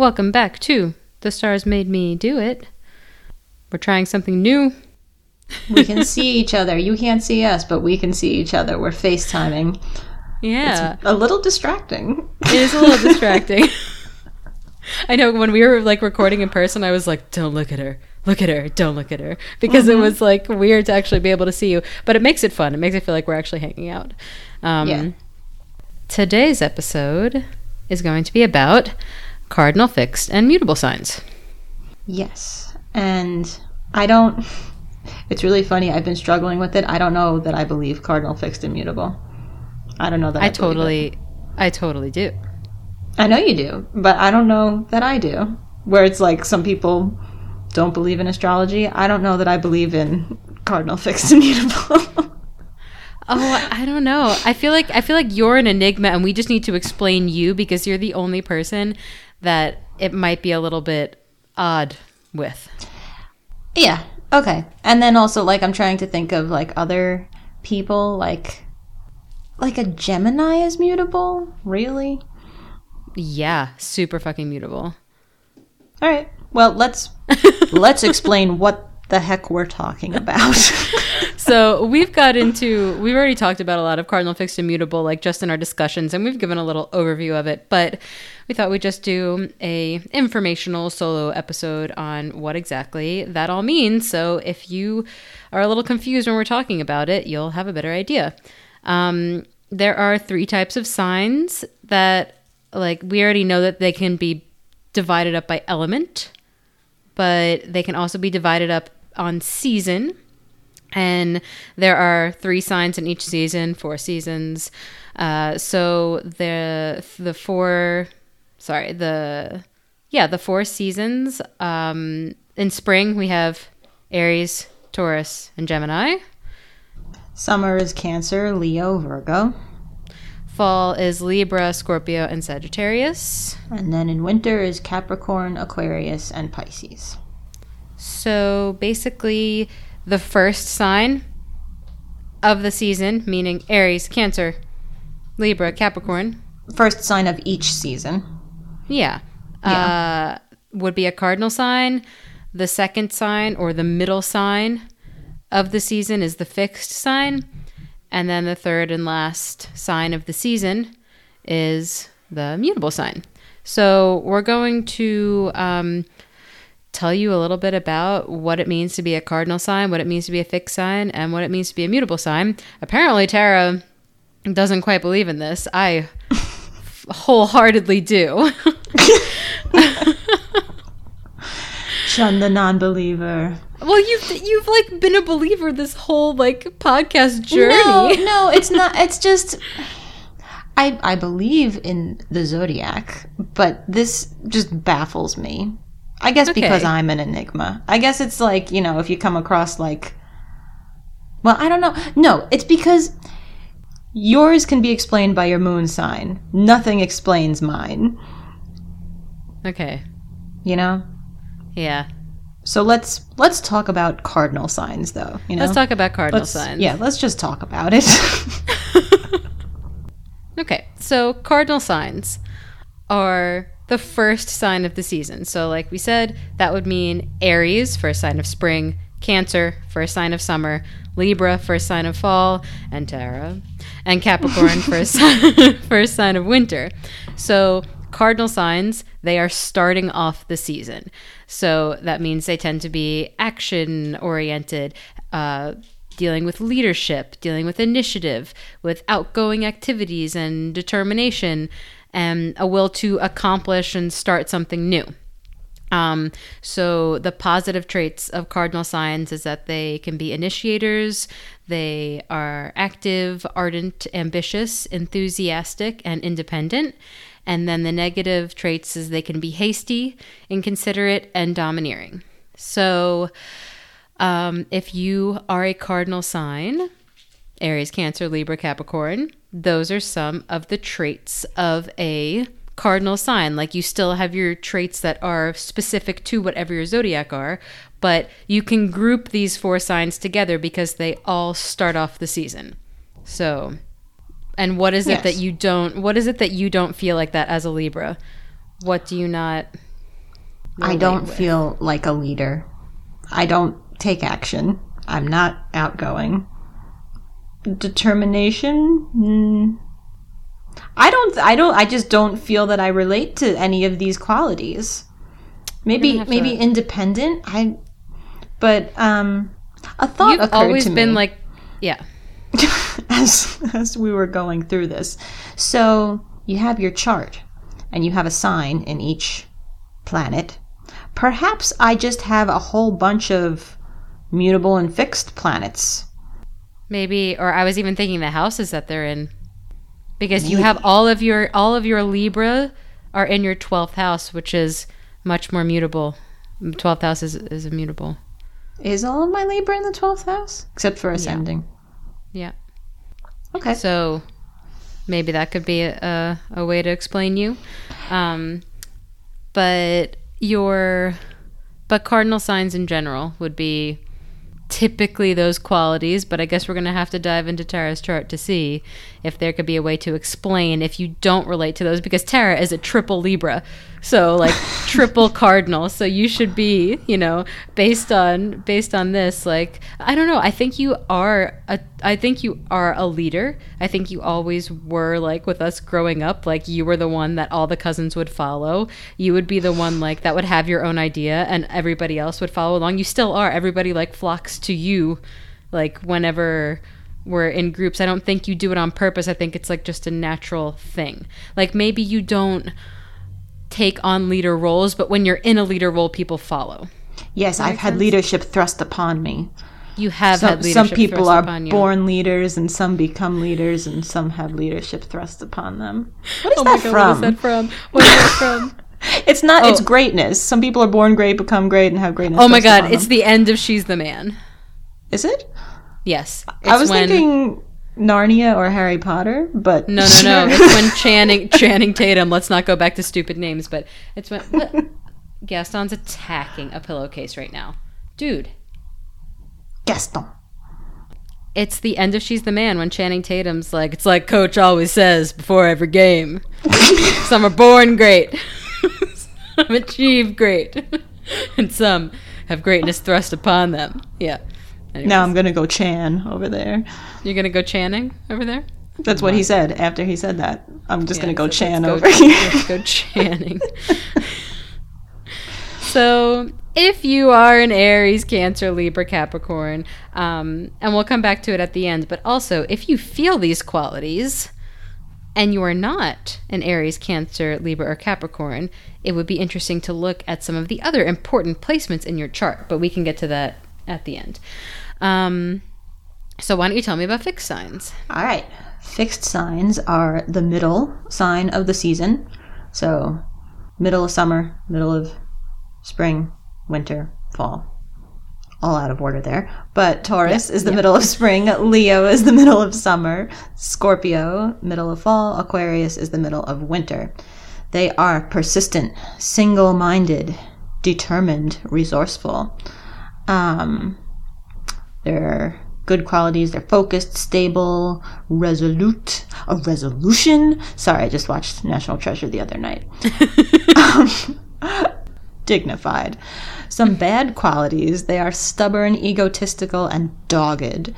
Welcome back to The Stars Made Me Do It. We're trying something new. We can see each other. You can't see us, but we can see each other. We're FaceTiming. Yeah. It's a little distracting. It is a little distracting. I know when we were like recording in person, I was like, don't look at her. Look at her. Don't look at her. Because it was like weird to actually be able to see you. But it makes it fun. It makes it feel like we're actually hanging out. Um, Yeah. Today's episode is going to be about cardinal fixed and mutable signs. Yes. And I don't. It's really funny. I've been struggling with it. I don't know that I believe cardinal fixed immutable. I don't know that I, I totally, I totally do. I know you do, but I don't know that I do. Where it's like some people don't believe in astrology. I don't know that I believe in cardinal fixed immutable. Oh, I don't know. I feel like I feel like you're an enigma, and we just need to explain you because you're the only person that it might be a little bit odd with. yeah. Okay. And then also like I'm trying to think of like other people like like a Gemini is mutable? Really? Yeah, super fucking mutable. All right. Well, let's let's explain what the heck we're talking about. So we've got into we've already talked about a lot of cardinal fixed immutable like just in our discussions, and we've given a little overview of it. But we thought we'd just do a informational solo episode on what exactly that all means. So if you are a little confused when we're talking about it, you'll have a better idea. Um, there are three types of signs that, like, we already know that they can be divided up by element, but they can also be divided up on season. And there are three signs in each season, four seasons. Uh, so the the four, sorry, the yeah, the four seasons. Um, in spring we have Aries, Taurus, and Gemini. Summer is Cancer, Leo, Virgo. Fall is Libra, Scorpio, and Sagittarius. And then in winter is Capricorn, Aquarius, and Pisces. So basically, the first sign of the season, meaning Aries, Cancer, Libra, Capricorn, First sign of each season. yeah, Uh, would be a cardinal sign. The second sign or the middle sign of the season is the fixed sign. And then the third and last sign of the season is the mutable sign. So we're going to um, tell you a little bit about what it means to be a cardinal sign, what it means to be a fixed sign, and what it means to be a mutable sign. Apparently, Tara doesn't quite believe in this. I wholeheartedly do. Shun the non-believer. well, you've you've like been a believer this whole like podcast journey. No, no, it's not. It's just. I I believe in the zodiac, but this just baffles me. I guess because I'm an enigma. I guess it's like you know if you come across like. Well, I don't know. No, it's because yours can be explained by your moon sign. Nothing explains mine. Okay. You know. Yeah. So let's let's talk about cardinal signs, though. You know, Let's talk about cardinal Let's- signs. Yeah, let's just talk about it. Okay, so cardinal signs are the first sign of the season. So, like we said, that would mean Aries for a sign of spring, Cancer for a sign of summer, Libra for a sign of fall, and Tara, and Capricorn for a sign, for a sign of winter. So, cardinal signs, they are starting off the season. So, that means they tend to be action oriented. Uh, dealing with leadership, dealing with initiative, with outgoing activities and determination, and a will to accomplish and start something new. Um, so the positive traits of cardinal signs is that they can be initiators, they are active, ardent, ambitious, enthusiastic, and independent. And then the negative traits is they can be hasty, inconsiderate, and domineering. So um, if you are a cardinal sign, Aries, Cancer, Libra, Capricorn, those are some of the traits of a cardinal sign. Like you still have your traits that are specific to whatever your zodiac are, but you can group these four signs together because they all start off the season. So, and what is it Yes. that you don't what is it that you don't feel like that as a Libra? What do you not I don't with? feel like a leader. I don't take action. I'm not outgoing. Determination? Mm. I don't I don't I just don't feel that I relate to any of these qualities. Maybe maybe to- independent. I but um a thought You've always been me like, yeah. as as we were going through this. So you have your chart and you have a sign in each planet. Perhaps I just have a whole bunch of mutable and fixed planets. Maybe, or I was even thinking the houses that they're in, because you have all of your all of your Libra are in your twelfth house, which is much more mutable. Twelfth house is, is immutable. Is all of my Libra in the 12th house? Except for ascending. Yeah. Okay. So maybe that could be a, a way to explain you. Um, but your but cardinal signs in general would be typically those qualities, but I guess we're going to have to dive into Tara's chart to see if there could be a way to explain if you don't relate to those because Tara is a triple Libra. So like triple cardinal. So you should be, you know, based on based on this like I don't know, I think you are a I think you are a leader. I think you always were like with us growing up, like you were the one that all the cousins would follow. You would be the one like that would have your own idea and everybody else would follow along. You still are. Everybody like flocks to you like whenever we're in groups. I don't think you do it on purpose. I think it's like just a natural thing. Like maybe you don't take on leader roles, but when you're in a leader role, people follow. yes, I've had leadership thrust upon me. You have Some, had leadership some people are born leaders and some become leaders and some have leadership thrust upon them. What is Oh that god, from? what is that from? What is that from? It's not. It's Oh. greatness. Some people are born great, become great, and have greatness. Oh my god, it's them. the end of She's the Man. Is it? Yes. I was when- thinking Narnia or Harry Potter, but No, no, no. it's when Channing Channing Tatum. Let's not go back to stupid names, but it's when what? Gaston's attacking a pillowcase right now, dude. Gaston. It's the end of She's the Man when Channing Tatum's like, it's like Coach always says before every game. some are born great, some achieve great, and some have greatness thrust upon them. Yeah. Anyways, Now I'm gonna go Chan over there. you're gonna go Channing over there. That's what he said after he said that. I'm just gonna go so Chan over here. Let's go Channing. so, if you are an Aries, Cancer, Libra, Capricorn, um, and we'll come back to it at the end, but also if you feel these qualities and you are not an Aries, Cancer, Libra, or Capricorn, it would be interesting to look at some of the other important placements in your chart, but we can get to that at the end. Um, so, why don't you tell me about fixed signs? All right. Fixed signs are the middle sign of the season. So, middle of summer, middle of spring, winter, fall. All out of order there. But Taurus is the middle of spring, Leo is the middle of summer, Scorpio, middle of fall, Aquarius is the middle of winter. They are persistent, single minded, determined, resourceful. Um, they're good qualities. They're focused, stable, resolute. A resolution. Sorry, I just watched National Treasure the other night. um, dignified. Some bad qualities. They are stubborn, egotistical, and dogged.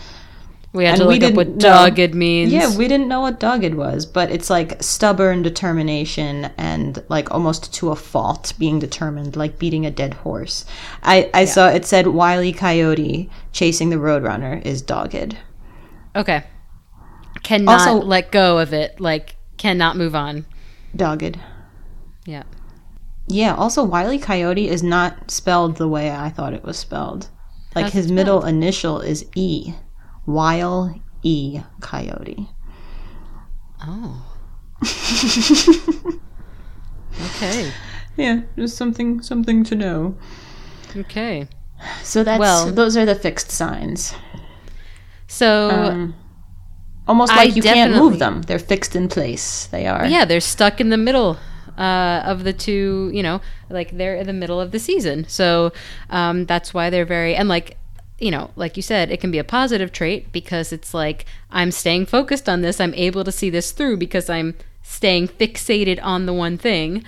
We had And to look up what didn't know- dogged means. Yeah, we didn't know what dogged was, but it's like stubborn determination and like almost to a fault being determined, like beating a dead horse. I, I saw it said Wiley Coyote chasing the Roadrunner is dogged. Okay. Cannot Also- let go of it. Like, cannot move on. Dogged. Yeah. Yeah, also Wiley Coyote is not spelled the way I thought it was spelled. Like How's his it middle initial is E. Wile E Coyote. Oh. okay. Yeah, just something something to know. Okay. So that's Well- those are the fixed signs. So, Um, almost I like you can't move them. They're fixed in place. They are. yeah, they're stuck in the middle uh, of the two, you know, like they're in the middle of the season. So um, that's why they're very, and like, you know, like you said, it can be a positive trait because it's like, I'm staying focused on this. I'm able to see this through because I'm staying fixated on the one thing.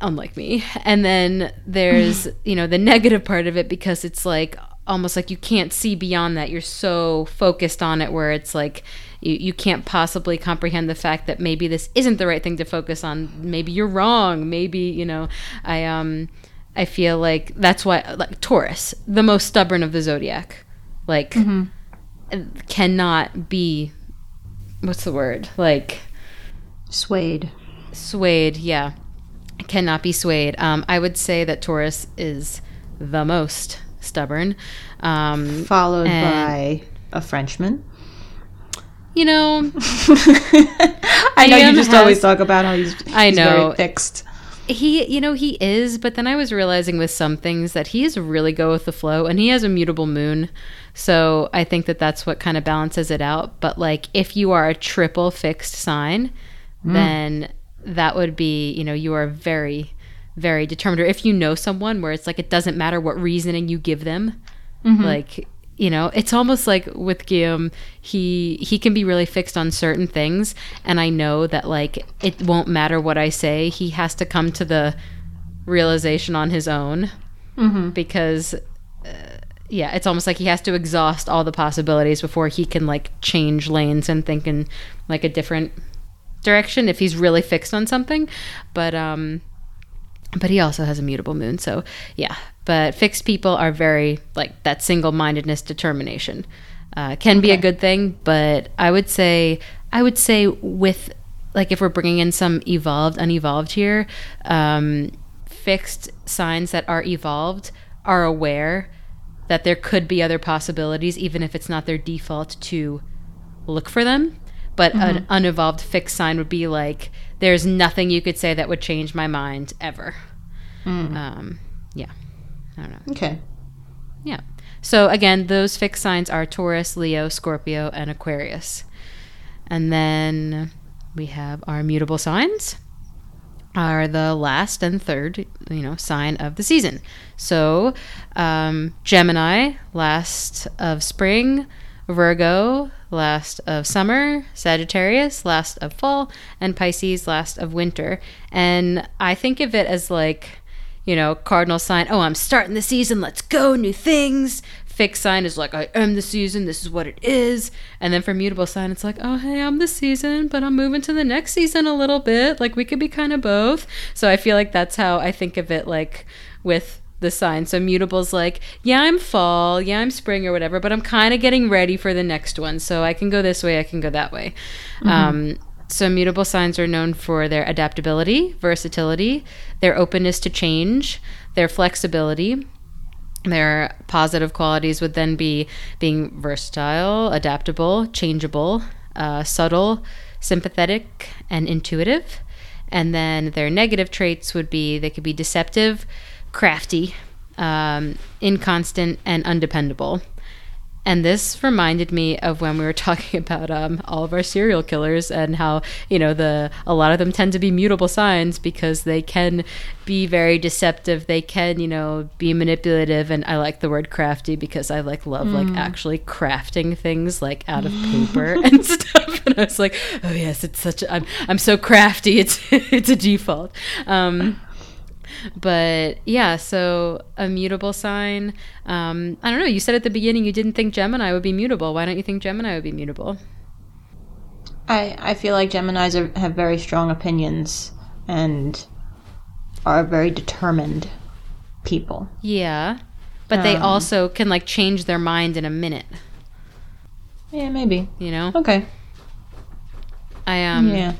unlike me. And then there's, you know, the negative part of it because it's like almost like you can't see beyond that. You're so focused on it where it's like you, you can't possibly comprehend the fact that maybe this isn't the right thing to focus on. Maybe you're wrong. Maybe, you know, I um I feel like that's why like Taurus, the most stubborn of the zodiac. Like cannot be what's the word? Like Swayed. swayed, yeah. Cannot be swayed. Um, I would say that Taurus is the most stubborn. Um, Followed by a Frenchman. you know, I know you just has- always talk about how he's, I know. very fixed. He, you know, he is, but then I was realizing with some things that he is really go with the flow and he has a mutable moon. So I think that that's what kind of balances it out. But like if you are a triple fixed sign, mm. then that would be, you know, you are very, very determined. Or if you know someone where it's like it doesn't matter what reasoning you give them, mm-hmm. like you know it's almost like with Guillaume he he can be really fixed on certain things. And I know that like it won't matter what I say. He has to come to the realization on his own. Because uh, yeah it's almost like he has to exhaust all the possibilities before he can like change lanes and think in like a different direction if he's really fixed on something. But um but he also has a mutable moon. So yeah but fixed people are very like that single-mindedness determination uh, can be a good thing but i would say i would say with like if we're bringing in some evolved unevolved here um, fixed signs that are evolved are aware that there could be other possibilities even if it's not their default to look for them. But an unevolved fixed sign would be like, there's nothing you could say that would change my mind ever. Um, yeah. I don't know. Okay. Yeah. So again, those fixed signs are Taurus, Leo, Scorpio, and Aquarius. And then we have our mutable signs are the last and third, you know, sign of the season. So, um, Gemini, last of spring, Virgo, last of summer, Sagittarius, last of fall, and Pisces, last of winter. And I think of it as like, you know, cardinal sign, oh, I'm starting the season, let's go, new things. Fixed sign is like, I am the season, this is what it is. And then for mutable sign, it's like, oh, hey, I'm the season, but I'm moving to the next season a little bit. Like, we could be kind of both. So I feel like that's how I think of it, like, with the sign. So mutable's like, yeah, I'm fall, yeah, I'm spring or whatever, but I'm kind of getting ready for the next one. So I can go this way, I can go that way. Um, so mutable signs are known for their adaptability, versatility, their openness to change, their flexibility. Their positive qualities would then be being versatile, adaptable, changeable, uh, subtle, sympathetic, and intuitive. And then their negative traits would be they could be deceptive, crafty, um, inconstant, and undependable. And this reminded me of when we were talking about um, all of our serial killers and how you know the a lot of them tend to be mutable signs because they can be very deceptive. They can you know be manipulative, and I like the word crafty because I like love like actually crafting things like out of paper and stuff. And I was like, oh yes, it's such. A, I'm I'm so crafty. It's it's a default. Um, but yeah, so a mutable sign. Um, I don't know. You said at the beginning you didn't think Gemini would be mutable. Why don't you think Gemini would be mutable? I, I feel like Geminis are, have very strong opinions and are very determined people. Yeah, but they Um. also can like change their mind in a minute. Yeah, maybe. You know, Okay. I um, yeah.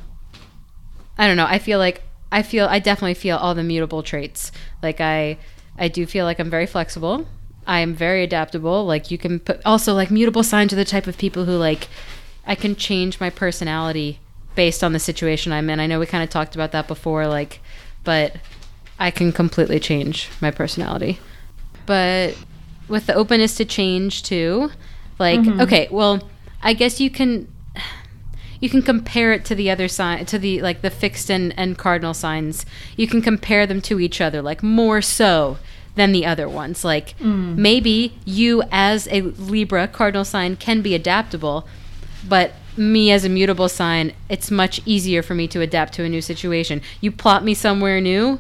I don't know. I feel like I feel I definitely feel all the mutable traits. Like I I do feel like I'm very flexible. I am very adaptable. Like you can put also like mutable signs are the type of people who like I can change my personality based on the situation I'm in. I know we kind of talked about that before like but I can completely change my personality. But with the openness to change too, like mm-hmm. okay, well, I guess you can you can compare it to the other sign to the like the fixed and, and cardinal signs you can compare them to each other like more so than the other ones like mm. maybe you as a libra cardinal sign can be adaptable but me as a mutable sign it's much easier for me to adapt to a new situation you plot me somewhere new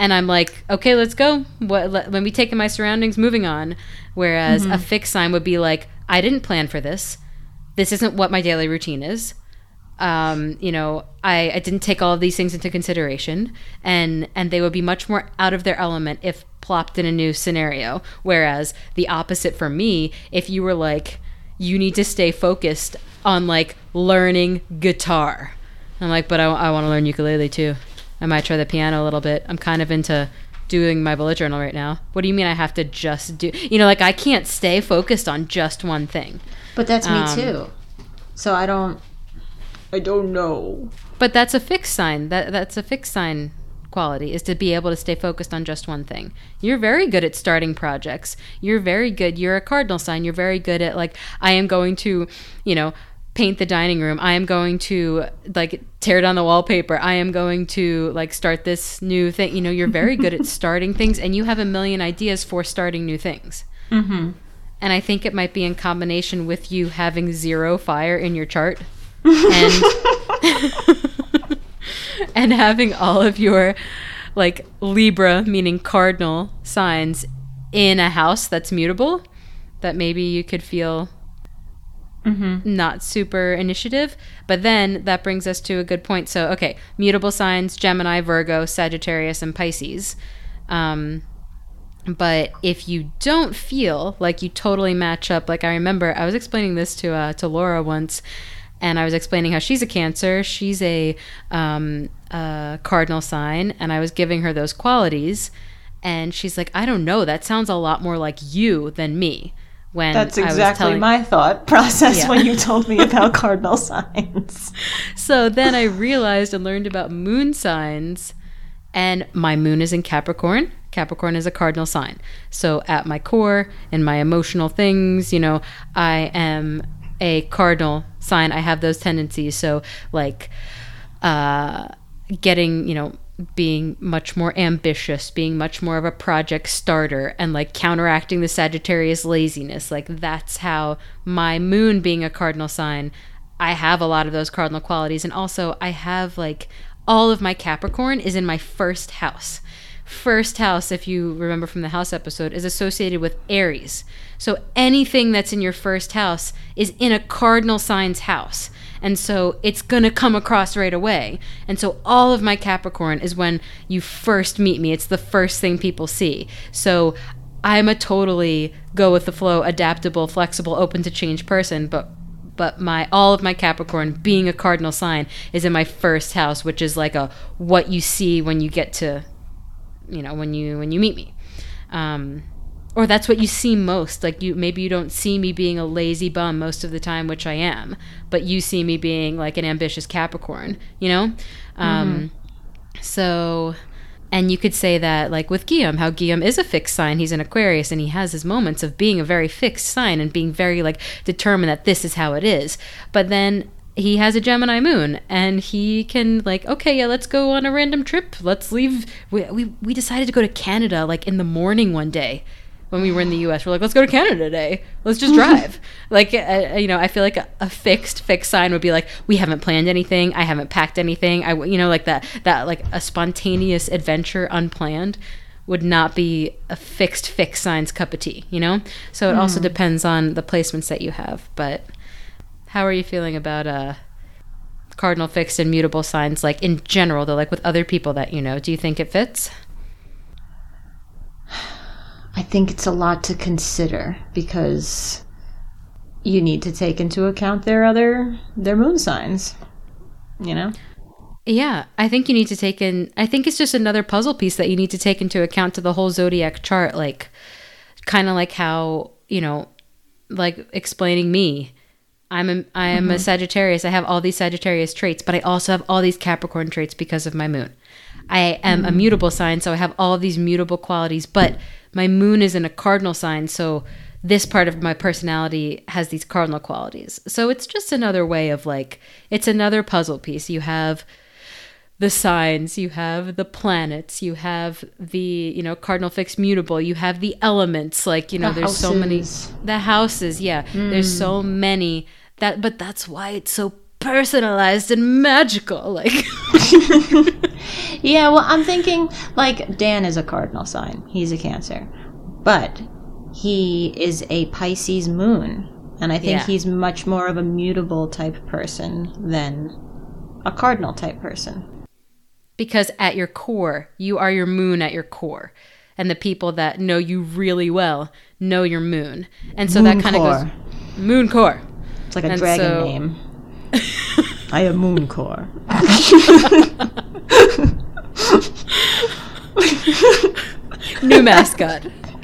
and I'm like, okay, let's go. What, let, let me take in my surroundings, moving on. Whereas mm-hmm. a fixed sign would be like, I didn't plan for this. This isn't what my daily routine is. Um, you know, I, I didn't take all of these things into consideration, and and they would be much more out of their element if plopped in a new scenario. Whereas the opposite for me, if you were like, you need to stay focused on like learning guitar. I'm like, but I, I want to learn ukulele too. I might try the piano a little bit. I'm kind of into doing my bullet journal right now. What do you mean I have to just do? You know, like I can't stay focused on just one thing. But that's me Um, too. So I don't. I don't know. But that's a fixed sign. That that's a fixed sign quality is to be able to stay focused on just one thing. You're very good at starting projects. You're very good. You're a cardinal sign. You're very good at like I am going to, you know, paint the dining room. I am going to like tear down the wallpaper. I am going to like start this new thing. You know, you're very good at starting things and you have a million ideas for starting new things. Mm-hmm. And I think it might be in combination with you having zero fire in your chart and and having all of your like Libra, meaning cardinal signs in a house that's mutable, that maybe you could feel Mm-hmm. not super initiative. But then that brings us to a good point. So, okay, mutable signs Gemini, Virgo, Sagittarius, and Pisces. Um, but if you don't feel like you totally match up, like I remember I was explaining this to uh, to Laura once, and I was explaining how she's a Cancer, she's a, um, a cardinal sign, and I was giving her those qualities, and she's like, I don't know, that sounds a lot more like you than me. When That's I was exactly telling- my thought process Yeah. when you told me about cardinal signs. So then I realized and learned about moon signs, and my moon is in Capricorn. Capricorn is a cardinal sign. So at my core, in my emotional things, you know, I am a cardinal sign. I have those tendencies. So, like, uh, getting, you know, being much more ambitious, being much more of a project starter, and like counteracting the Sagittarius laziness. Like, that's how my moon being a cardinal sign, I have a lot of those cardinal qualities. And also, I have like all of my Capricorn is in my first house. First house, if you remember from the house episode, is associated with Aries. So anything that's in your first house is in a cardinal sign's house. And so it's going to come across right away. And so all of my Capricorn is when you first meet me. It's the first thing people see. So I'm a totally go with the flow, adaptable, flexible, open to change person, but but my all of my Capricorn being a cardinal sign is in my first house, which is like a what you see when you get to you know, when you when you meet me. Um or that's what you see most. Like you maybe you don't see me being a lazy bum most of the time, which I am, but you see me being like an ambitious Capricorn, you know? Um so and you could say that like with Guillaume, how Guillaume is a fixed sign, he's an Aquarius and he has his moments of being a very fixed sign and being very like determined that this is how it is. But then he has a Gemini moon and he can like okay yeah let's go on a random trip. Let's leave. We, we, we decided to go to Canada like in the morning one day when we were in the US we're like let's go to Canada today. Let's just drive. Like uh, you know I feel like a, a fixed fixed sign would be like we haven't planned anything. I haven't packed anything. I you know like that that like a spontaneous adventure unplanned would not be a fixed fixed sign's cup of tea you know? So it also depends on the placements that you have but how are you feeling about uh cardinal fixed and mutable signs like in general though like with other people that you know do you think it fits I think it's a lot to consider because you need to take into account their other their moon signs. You know? Yeah, I think you need to take in. I think it's just another puzzle piece that you need to take into account to the whole zodiac chart. Like, kind of like how you know, like explaining me. I'm a, I am a mm-hmm. Sagittarius. I have all these Sagittarius traits, but I also have all these Capricorn traits because of my moon. I am a mm-hmm. mutable sign, so I have all these mutable qualities. But my moon is in a cardinal sign, so this part of my personality has these cardinal qualities. So it's just another way of like, it's another puzzle piece. You have the signs, you have the planets, you have the, you know, cardinal fixed mutable, you have the elements. Like, you know, The there's so many, the houses, yeah. There's so mm. many that, but that's why it's so personalized and magical. Like, Yeah, well, I'm thinking like Dan is a cardinal sign. He's a Cancer. But he is a Pisces moon. And I think Yeah. he's much more of a mutable type person than a cardinal type person. because at your core, you are your moon at your core. And the people that know you really well know your moon. And so that kind of goes moon core. It's like a And dragon so- name. I am Mooncore. New mascot.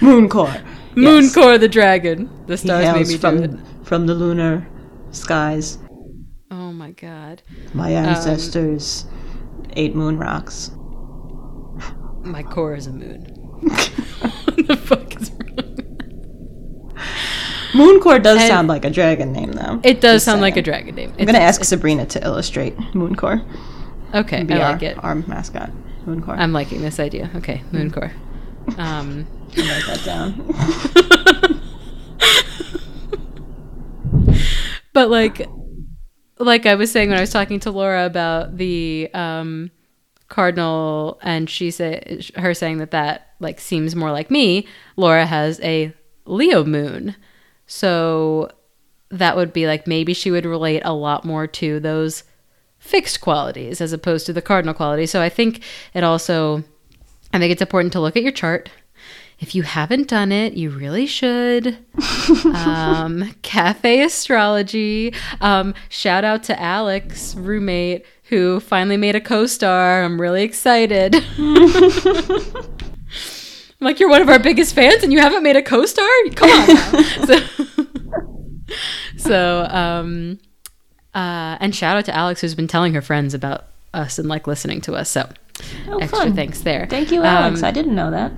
Mooncore. Moon Yes. core the dragon. The He stars made hails from, do from the lunar skies. Oh my god. My Um, ancestors ate moon rocks. My core is a moon. what the fuck is wrong? Mooncore does And- sound like a dragon name, though. It does Just sound like a dragon name. I'm gonna ask Sabrina to illustrate Mooncore. Okay, Be I our, like it. our mascot. Mooncore. I'm liking this idea. Okay, moon core. Um, write that down. but like like i was saying when i was talking to laura about the um cardinal and she said her saying that that like seems more like me laura has a leo moon so that would be like maybe she would relate a lot more to those fixed qualities as opposed to the cardinal qualities so i think it also i think it's important to look at your chart if you haven't done it, you really should. um, Cafe Astrology. Um, shout out to Alex, roommate, who finally made a Co-Star. I'm really excited. Like, you're one of our biggest fans and you haven't made a Co-Star? Come on so, so um, uh, and shout out to Alex, who's been telling her friends about us and like listening to us. So, Oh, extra fun. thanks there. Thank you, Alex. Um, I didn't know that.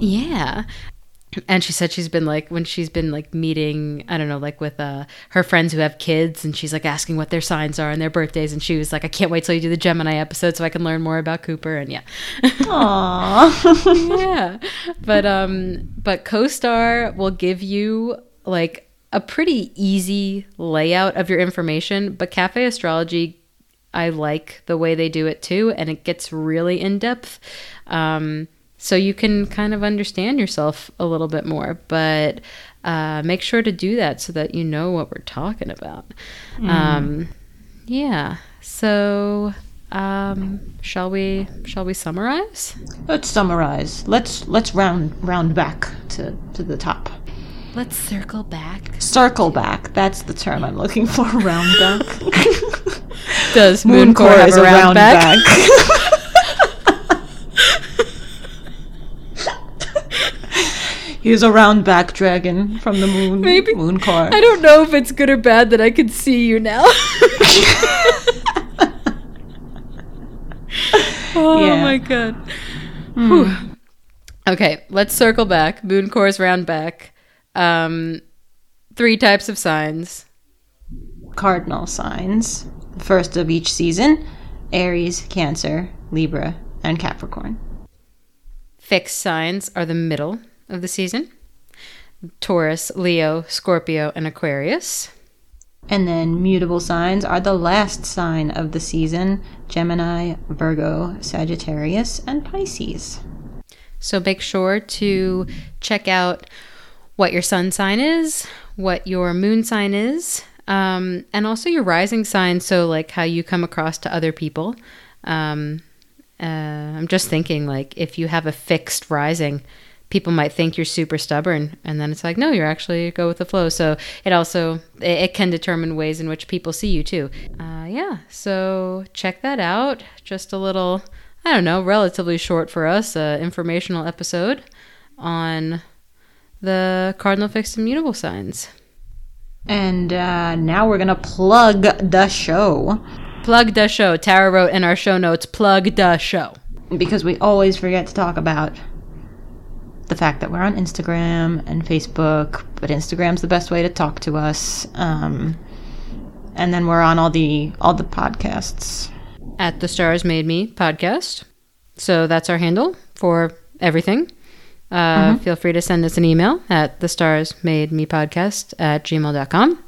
yeah. And she said she's been like when she's been like meeting, I don't know, like with uh her friends who have kids and she's like asking what their signs are and their birthdays and she was like, I can't wait till you do the Gemini episode so I can learn more about Cooper and yeah. Aww. yeah. But um but co-star will give you like a pretty easy layout of your information, but Cafe Astrology I like the way they do it too and it gets really in depth. Um so you can kind of understand yourself a little bit more, but uh, make sure to do that so that you know what we're talking about. Um, yeah. So, um, shall we? Shall we summarize? let's summarize. Let's let's round round back to to the top. Let's circle back. Circle back. That's the term I'm looking for. Round back. Does Mooncore have is a round back. He's a round back dragon from the moon. Maybe- Mooncore. I don't know if it's good or bad that I can see you now. oh Yeah. my god. Whew. Okay, let's circle back. Moon cores round back. Um, three types of signs. Cardinal signs. The first of each season Aries, Cancer, Libra, and Capricorn. Fixed signs are the middle of the season. Taurus, Leo, Scorpio, and Aquarius. And then mutable signs are the last sign of the season Gemini, Virgo, Sagittarius, and Pisces. So make sure to check out what your sun sign is, what your moon sign is, um, and also your rising sign. So, like how you come across to other people. Um, uh, I'm just thinking, like, if you have a fixed rising, people might think you're super stubborn, and then it's like, no, you're actually go with the flow. So it also it, can determine ways in which people see you too. Uh, yeah, so check that out. Just a little, I don't know, relatively short for us, uh, informational episode on the cardinal fixed and mutable signs. And uh, now we're going to plug the show Plug the show. Tara wrote in our show notes, plug the show. because we always forget to talk about the fact that we're on Instagram and Facebook, but Instagram's the best way to talk to us. Um, and then we're on all the all the podcasts. at the stars made me podcast so that's our handle for everything uh, feel free to send us an email at the stars made me podcast at gmail.com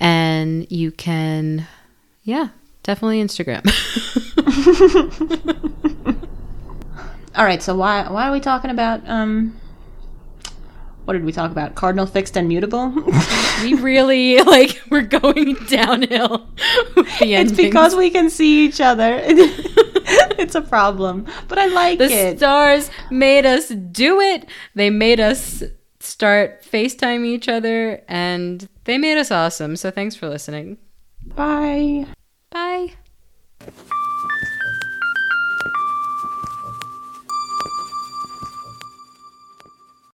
and you can yeah definitely instagram All right, so why why are we talking about um what did we talk about? Cardinal fixed and mutable? We really like we're going downhill. with the it's because we can see each other. it's a problem, but I like the it. stars made us do it. They made us start FaceTime each other and they made us awesome. So thanks for listening. Bye. Bye.